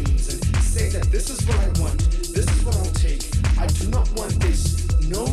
machines and say that this is what I want, this is what I'll take. I do not want this. No.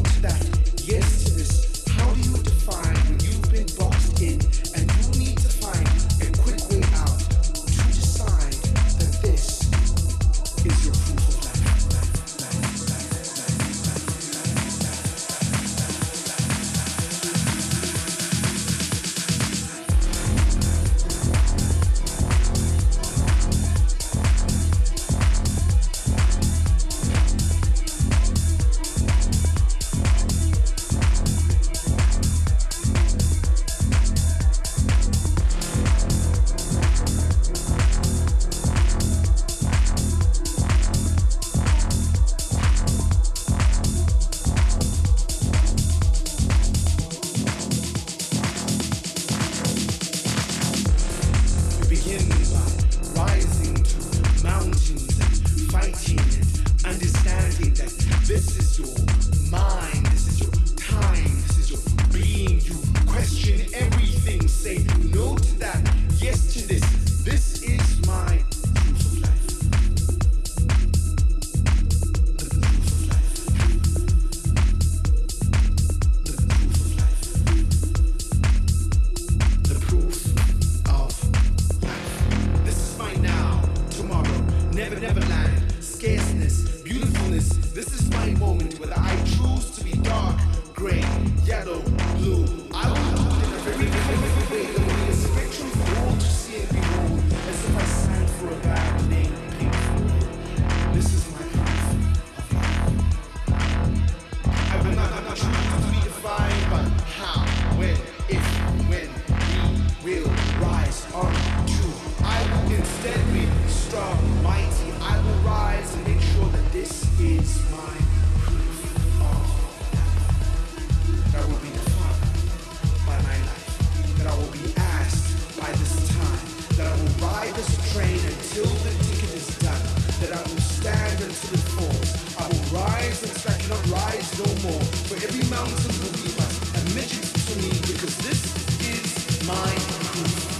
ride this train until the ticket is done, that I will stand until it falls. I will rise until I cannot rise no more, for every mountain will be but a midget to me, because this is my proof.